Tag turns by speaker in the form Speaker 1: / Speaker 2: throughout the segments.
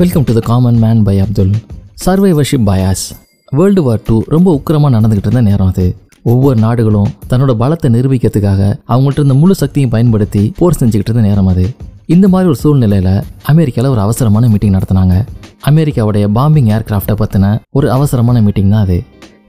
Speaker 1: Welcome to the common man by Abdul survivorship bias world war two ரொம்ப உக்கிரமாக நடந்துக்கிட்டு இருந்த நேரம் அது. ஒவ்வொரு நாடுகளும் தன்னோட பலத்தை நிரூபிக்கிறதுக்காக அவங்கள்ட்ட இருந்த முழு சக்தியும் பயன்படுத்தி போர் செஞ்சுக்கிட்டு இருந்த நேரம் அது. இந்த மாதிரி ஒரு சூழ்நிலையில் அமெரிக்காவில் ஒரு அவசரமான மீட்டிங் நடத்தினாங்க. அமெரிக்காவுடைய பாம்பிங் ஏர்கிராஃப்டை பற்றின ஒரு அவசரமான மீட்டிங் தான் அது.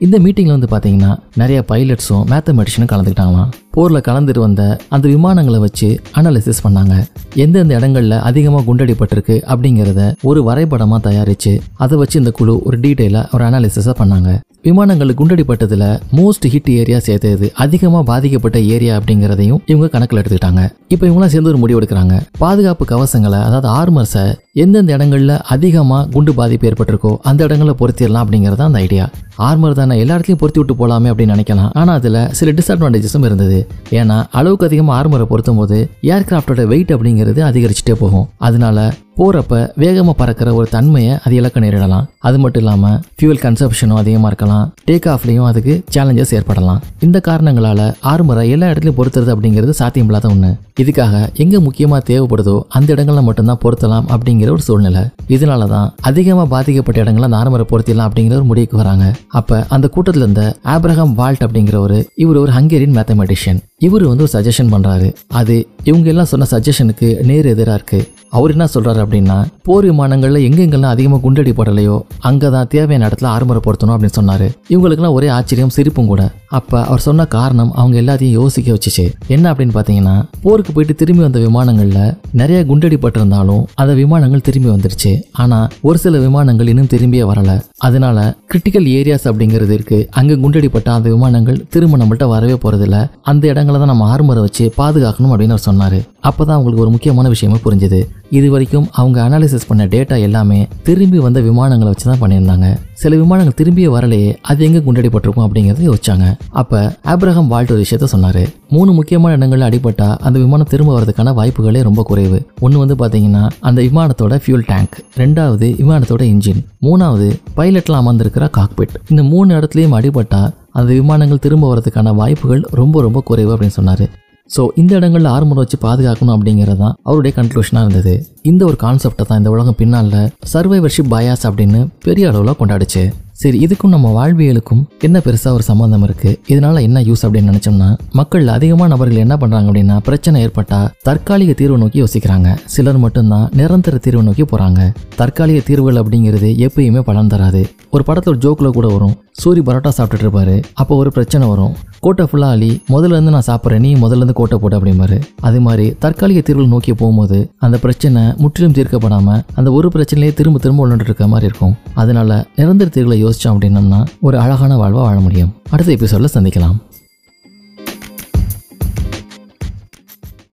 Speaker 1: இந்த மீட்டிங்கில் வந்து பார்த்தீங்கன்னா நிறைய பைலட்ஸும் மேத்தமெட்டிஷனும் கலந்துக்கிட்டாங்களாம். போரில் கலந்துட்டு வந்த அந்த விமானங்களை வச்சு அனாலிசிஸ் பண்ணாங்க. எந்தெந்த இடங்களில் அதிகமாக குண்டடிப்பட்டிருக்கு அப்படிங்கிறத ஒரு வரைபடமாக தயாரித்து அதை வச்சு இந்த குழு ஒரு டீட்டெயிலாக ஒரு அனாலிசிஸாக பண்ணாங்க. விமானங்கள் குண்டடிப்பட்டதில் மோஸ்ட் ஹிட் ஏரியா சேர்த்தது அதிகமாக பாதிக்கப்பட்ட ஏரியா அப்படிங்கிறதையும் இவங்க கணக்கில் எடுத்துக்கிட்டாங்க. இப்போ இவங்களாம் சேர்ந்து ஒரு முடிவு எடுக்கிறாங்க. பாதுகாப்பு கவசங்களை அதாவது ஆர்மர்ஸை எந்தெந்த இடங்கள்ல அதிகமாக குண்டு பாதிப்பு ஏற்பட்டிருக்கோ அந்த இடங்களில் பொருத்திடலாம் அப்படிங்கிறது அந்த ஐடியா ஆர்மர் தானே எல்லா இடத்துலையும் பொருத்தி விட்டு போகலாமே அப்படின்னு நினைக்கலாம். ஆனால் அதில் சில டிஸ்அட்வான்டேஜஸும் இருந்தது. ஏன்னா அளவுக்கு அதிகமாக ஆர்மரை பொருத்தும் போது ஏர்கிராஃப்டோட வெயிட் அப்படிங்கிறது அதிகரிச்சுட்டே போகும். அதனால போகிறப்ப வேகமாக பறக்கிற ஒரு தன்மையை அது இலக்க நேரிடலாம். அது மட்டும் இல்லாமல் ஃபியூல் கன்சப்ஷனும் அதிகமாக இருக்கலாம். டேக் ஆஃப்லேயும் அதுக்கு சேலஞ்சஸ் ஏற்படலாம். இந்த காரணங்களால் ஆர்மரை எல்லா இடத்துலையும் பொருத்துறது அப்படிங்கிறது சாத்தியமில்லாத ஒன்று இதுக்காக எங்கே முக்கியமாக தேவைப்படுதோ அந்த இடங்களில் மட்டும்தான் பொருத்தலாம் அப்படிங்கிற ஒரு சூழ்நிலை. இதனால தான் அதிகமாக பாதிக்கப்பட்ட இடங்களில் அந்த ஆர்மரை பொருத்திடலாம் அப்படிங்கிற ஒரு முடிவுக்கு வராங்க. அப்போ அந்த கூட்டத்தில் இருந்த ஆப்ரஹாம் வால்ட் அப்படிங்கிறவர் இவர் ஒரு ஹங்கேரியன் மேத்தமெட்டிஷியன் இவர் வந்து ஒரு சஜஷன் பண்ணுறாரு அது இவங்க எல்லாம் சொன்ன சஜஷனுக்கு நேர் எதிராக இருக்குது அவர் என்ன சொல்றாரு அப்படின்னா போர் விமானங்கள்ல எங்கெங்கெல்லாம் அதிகமாக குண்டடிப்படலையோ அங்கே தான் தேவையான இடத்துல ஆறுமுறை அப்படின்னு சொன்னாரு. இவங்களுக்குலாம் ஒரே ஆச்சரியம் சிரிப்பும் கூட. அப்ப அவர் சொன்ன காரணம் அவங்க எல்லாத்தையும் யோசிக்க வச்சுச்சு. என்ன அப்படின்னு பார்த்தீங்கன்னா போருக்கு போயிட்டு திரும்பி வந்த விமானங்கள்ல நிறைய குண்டடிப்பட்டிருந்தாலும் அந்த விமானங்கள் திரும்பி வந்துருச்சு. ஆனா ஒரு சில விமானங்கள் இன்னும் திரும்பியே வரல. அதனால கிரிட்டிக்கல் ஏரியாஸ் அப்படிங்கிறது இருக்கு. அங்க குண்டடிப்பட்ட அந்த விமானங்கள் திரும்ப நம்மள்ட்ட வரவே போறதில்ல. அந்த இடங்களை தான் நம்ம ஆறுமுறை வச்சு பாதுகாக்கணும் அப்படின்னு அவர் சொன்னாரு. அப்பதான் அவங்களுக்கு ஒரு முக்கியமான விஷயமா புரிஞ்சுது. இது வரைக்கும் அவங்க அனாலிசிஸ் பண்ண டேட்டா எல்லாமே திரும்பி வந்த விமானங்களை வச்சு தான் பண்ணியிருந்தாங்க. சில விமானங்கள் திரும்பியே வரலையே அது எங்க குண்டடிப்பட்டிருக்கும் அப்படிங்கறத யோசிச்சாங்க. அப்ப ஆப்ரஹாம் வால்ட் ஒரு விஷயத்த சொன்னாரு. மூணு முக்கியமான இடங்கள்ல அடிபட்டா அந்த விமானம் திரும்ப வரதுக்கான வாய்ப்புகளே ரொம்ப குறைவு. ஒன்று வந்து பாத்தீங்கன்னா அந்த விமானத்தோட ஃபியூல் டேங்க் ரெண்டாவது விமானத்தோட இன்ஜின் மூணாவது பைலட்ல அமர்ந்திருக்கிற காக்பிட் இந்த மூணு இடத்துலயும் அடிபட்டா அந்த விமானங்கள் திரும்ப வரதுக்கான வாய்ப்புகள் ரொம்ப ரொம்ப குறைவு அப்படின்னு சொன்னாரு. ஸோ இந்த இடங்களில் ஆர்மர் வச்சு பாதுகாக்கணும் அப்படிங்கிறது தான் அவருடைய கன்க்ளூஷனாக இருந்தது. இந்த ஒரு கான்செப்டை தான் இந்த உலகம் பின்னால் சர்வைவர்ஷிப் பயாஸ் அப்படின்னு பெரிய அளவில் கொண்டாடுச்சு. சரி இதுக்கும் நம்ம வாழ்வியலுக்கும் என்ன பெருசாக ஒரு சம்மந்தம் இருக்குது இதனால் என்ன யூஸ் அப்படின்னு நினச்சோம்னா மக்கள் அதிகமான நபர்கள் என்ன பண்ணுறாங்க அப்படின்னா பிரச்சனை ஏற்பட்டால் தற்காலிக தீர்வு நோக்கி யோசிக்கிறாங்க. சிலர் மட்டும்தான் நிரந்தர தீர்வு நோக்கி போகிறாங்க தற்காலிக தீர்வுகள் அப்படிங்கிறது எப்பயுமே பலன் தராது. ஒரு படத்தில் ஒரு ஜோக்கில் கூட வரும். சூரி பரோட்டா சாப்பிட்டுட்டு இருப்பாரு. அப்போ ஒரு பிரச்சனை வரும். கோட்டை ஃபுல்லாக அழி முதல்ல இருந்து நான் சாப்பிட்றேன் நீ முதல்ல இருந்து கோட்டை போட்டு அப்படிம்பாரு. அது மாதிரி தற்காலிக தீர்வுகள் நோக்கி போகும்போது அந்த பிரச்சனை முற்றிலும் தீர்க்கப்படாமல் அந்த ஒரு பிரச்சனையே திரும்ப திரும்ப விளையாண்டு இருக்க மாதிரி இருக்கும். அதனால நிரந்தர தீர்வுகளை யோசிச்சோம் அப்படின்னம்னா ஒரு அழகான வாழ்வை வாழ முடியும். அடுத்த எபிசோடில் சந்திக்கலாம்.